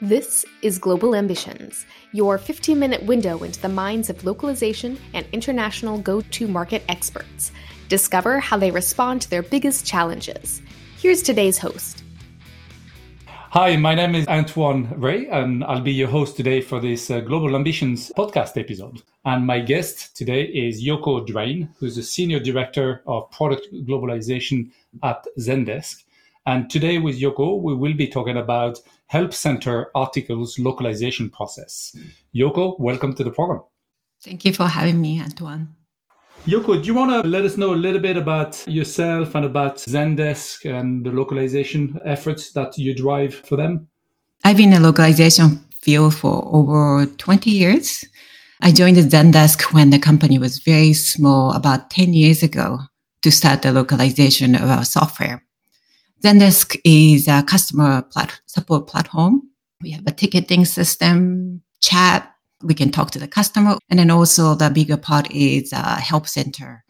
This is Global Ambitions, your 15 minute window into the minds of localization and international go to market experts. Discover how they respond to their biggest challenges. Here's today's host. Hi, my name is Antoine Rey, and I'll be your host today for this uh, Global Ambitions podcast episode. And my guest today is Yoko Drain, who's a Senior Director of Product Globalization at Zendesk. And today with Yoko, we will be talking about Help Center articles localization process. Yoko, welcome to the program. Thank you for having me, Antoine. Yoko, do you want to let us know a little bit about yourself and about Zendesk and the localization efforts that you drive for them? I've been in the localization field for over 20 years. I joined Zendesk when the company was very small about 10 years ago to start the localization of our software. Zendesk is a customer plat- support platform. We have a ticketing system, chat, we can talk to the customer. And then also the bigger part is a help center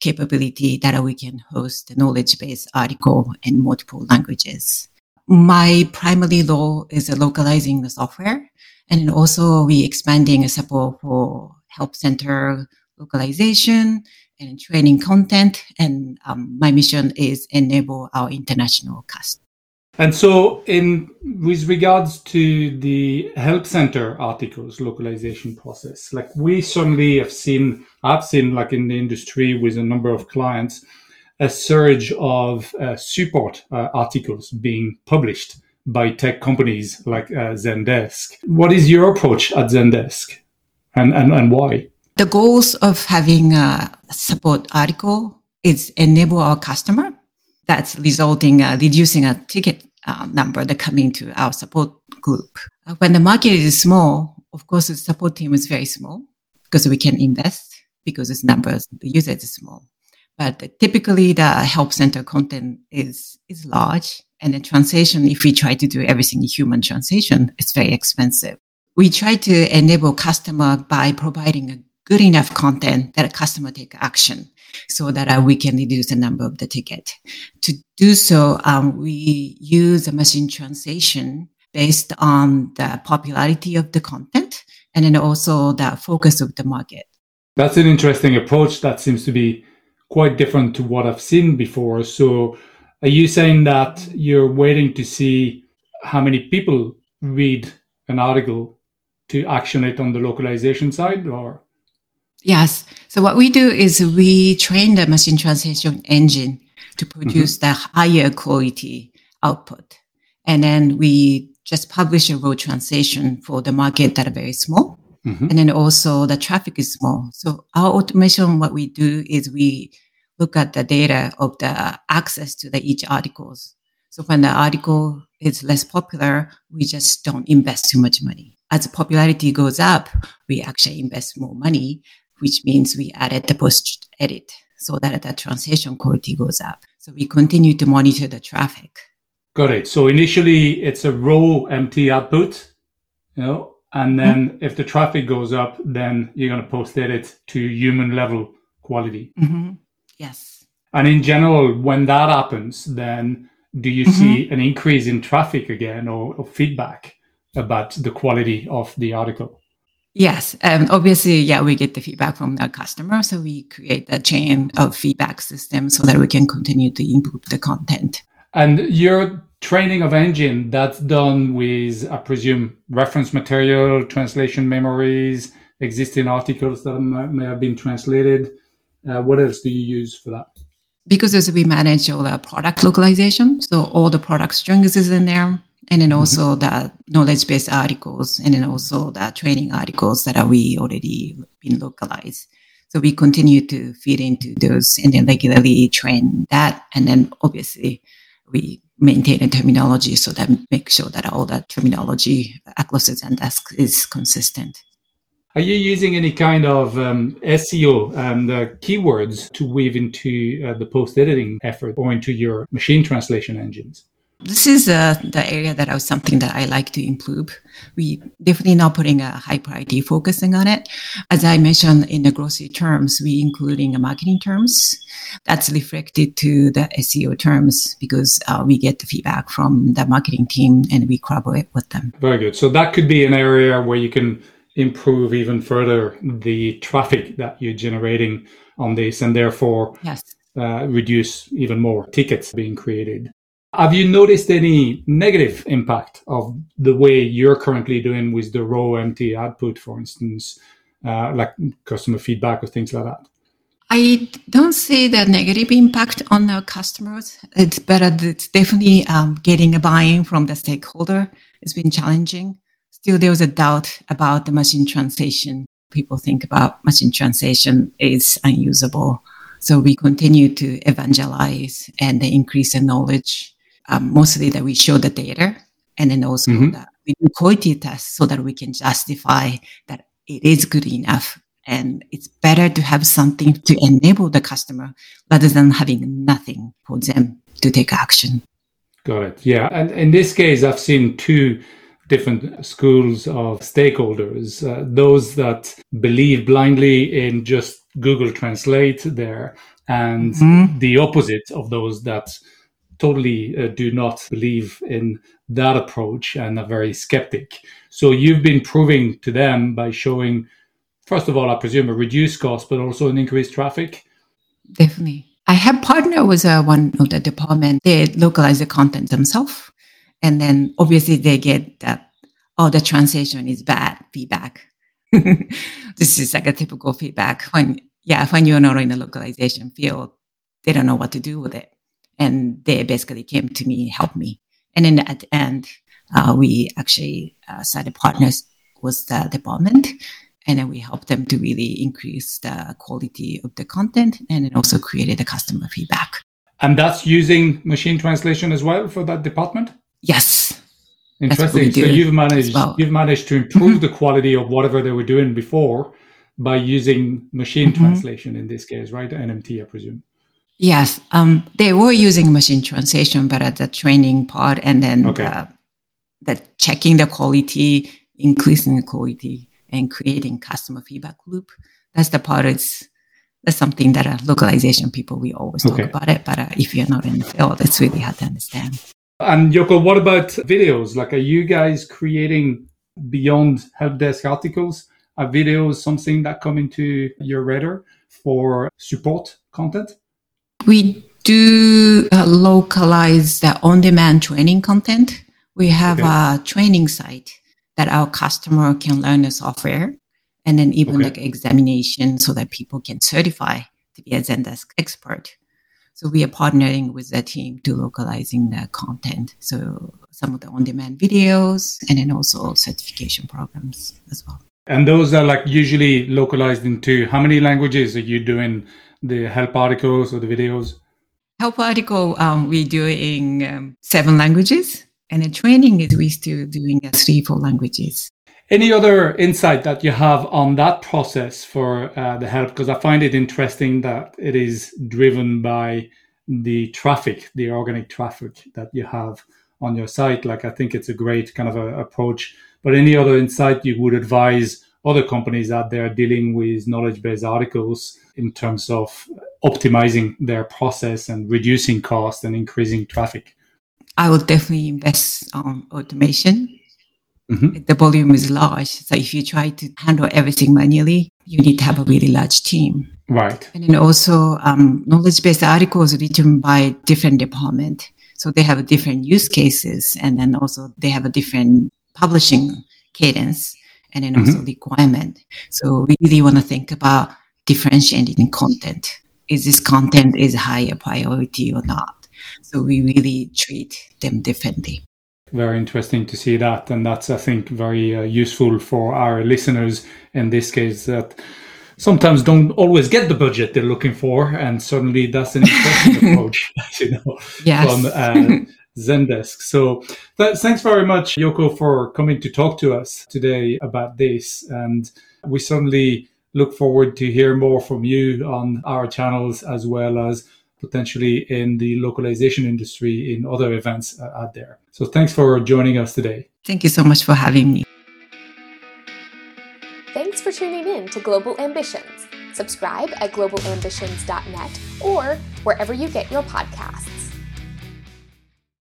capability that we can host knowledge base article in multiple languages. My primary role is localizing the software. And also we expanding a support for help center localization and training content. And um, my mission is enable our international customers. And so, in with regards to the help center articles localization process, like we certainly have seen, I've seen like in the industry with a number of clients, a surge of uh, support uh, articles being published by tech companies like uh, Zendesk. What is your approach at Zendesk, and and, and why? The goals of having a support article is enable our customer that's resulting uh, reducing a ticket uh, number that come into our support group. Uh, when the market is small, of course, the support team is very small because we can invest because its numbers, the users is small. But typically the help center content is, is large. And the translation, if we try to do everything in human translation, it's very expensive. We try to enable customer by providing a good enough content that a customer take action so that uh, we can reduce the number of the ticket. To do so, um, we use a machine translation based on the popularity of the content and then also the focus of the market. That's an interesting approach that seems to be quite different to what I've seen before. So, are you saying that you're waiting to see how many people read an article to action it on the localization side or? Yes. So what we do is we train the machine translation engine to produce mm-hmm. the higher quality output. And then we just publish a raw translation for the market that are very small. Mm-hmm. And then also the traffic is small. So our automation, what we do is we look at the data of the access to the each articles. So when the article is less popular, we just don't invest too much money. As the popularity goes up, we actually invest more money which means we added the post edit so that the translation quality goes up. So we continue to monitor the traffic. Got it. So initially it's a raw MT output, you know, and then mm-hmm. if the traffic goes up, then you're going to post edit to human level quality. Mm-hmm. Yes. And in general, when that happens, then do you mm-hmm. see an increase in traffic again or, or feedback about the quality of the article? Yes, um, obviously, yeah, we get the feedback from the customer, so we create a chain of feedback system so that we can continue to improve the content. And your training of engine that's done with, I presume, reference material, translation memories, existing articles that may have been translated. Uh, what else do you use for that? Because as we manage all the product localization, so all the product strings is in there and then mm-hmm. also the knowledge based articles and then also the training articles that are we already been localized so we continue to feed into those and then regularly train that and then obviously we maintain a terminology so that make sure that all that terminology across the Zendesk is consistent are you using any kind of um, SEO and uh, keywords to weave into uh, the post editing effort or into your machine translation engines? This is uh, the area that I was something that I like to improve. We definitely not putting a high priority focusing on it. As I mentioned in the glossary terms, we including a marketing terms. That's reflected to the SEO terms because uh, we get the feedback from the marketing team and we collaborate with them. Very good. So that could be an area where you can improve even further the traffic that you're generating on this and therefore yes. uh, reduce even more tickets being created. Have you noticed any negative impact of the way you're currently doing with the raw MT output, for instance, uh, like customer feedback or things like that? I don't see the negative impact on our customers. It's better. It's definitely um, getting a buy-in from the stakeholder. It's been challenging. Still, there was a doubt about the machine translation. People think about machine translation is unusable. So we continue to evangelize and increase the knowledge. Um, mostly that we show the data and then also mm-hmm. that we do quality tests so that we can justify that it is good enough and it's better to have something to enable the customer rather than having nothing for them to take action. Got it. Yeah. And in this case, I've seen two different schools of stakeholders uh, those that believe blindly in just Google Translate there, and mm-hmm. the opposite of those that totally uh, do not believe in that approach and are very skeptic. So you've been proving to them by showing first of all, I presume a reduced cost, but also an increased traffic? Definitely. I have partnered with uh, one of the department. They localize the content themselves. And then obviously they get that, oh, the translation is bad feedback. this is like a typical feedback when, yeah, when you're not in the localization field, they don't know what to do with it. And they basically came to me, helped me. And then at the end, uh, we actually uh, started partners with the department and then we helped them to really increase the quality of the content and then also created the customer feedback. And that's using machine translation as well for that department? Yes. Interesting. So you've managed well. you've managed to improve mm-hmm. the quality of whatever they were doing before by using machine mm-hmm. translation in this case, right? NMT, I presume. Yes, um, they were using machine translation, but at the training part and then okay. the, the checking the quality, increasing the quality and creating customer feedback loop. That's the part is that's something that a localization people we always talk okay. about it, but uh, if you're not in the field, it's really hard to understand. And Yoko, what about videos? Like, are you guys creating beyond help desk articles? Are videos something that come into your radar for support content? We do uh, localize the on-demand training content. We have okay. a training site that our customer can learn the software and then even okay. like examination so that people can certify to be a Zendesk expert. So we are partnering with the team to localizing the content. So some of the on-demand videos and then also certification programs as well. And those are like usually localized into how many languages are you doing the help articles or the videos? Help article um, we do in um, seven languages. And the training is we still doing three, four languages. Any other insight that you have on that process for uh, the help? Because I find it interesting that it is driven by the traffic, the organic traffic that you have on your site. Like, I think it's a great kind of a approach. But any other insight you would advise other companies out there dealing with knowledge based articles in terms of optimizing their process and reducing cost and increasing traffic? I would definitely invest on automation. Mm-hmm. The volume is large. So if you try to handle everything manually, you need to have a really large team. Right. And then also um, knowledge-based articles written by different department. So they have different use cases and then also they have a different publishing cadence and then also mm-hmm. requirement. So we really want to think about differentiating content. Is this content is higher priority or not? So we really treat them differently. Very interesting to see that. And that's, I think, very uh, useful for our listeners in this case that sometimes don't always get the budget they're looking for. And suddenly that's an interesting approach, you know, yes. from uh, Zendesk. So th- thanks very much, Yoko, for coming to talk to us today about this. And we certainly look forward to hear more from you on our channels as well as potentially in the localization industry in other events uh, out there. So thanks for joining us today. Thank you so much for having me. Thanks for tuning in to Global Ambitions. Subscribe at globalambitions.net or wherever you get your podcasts.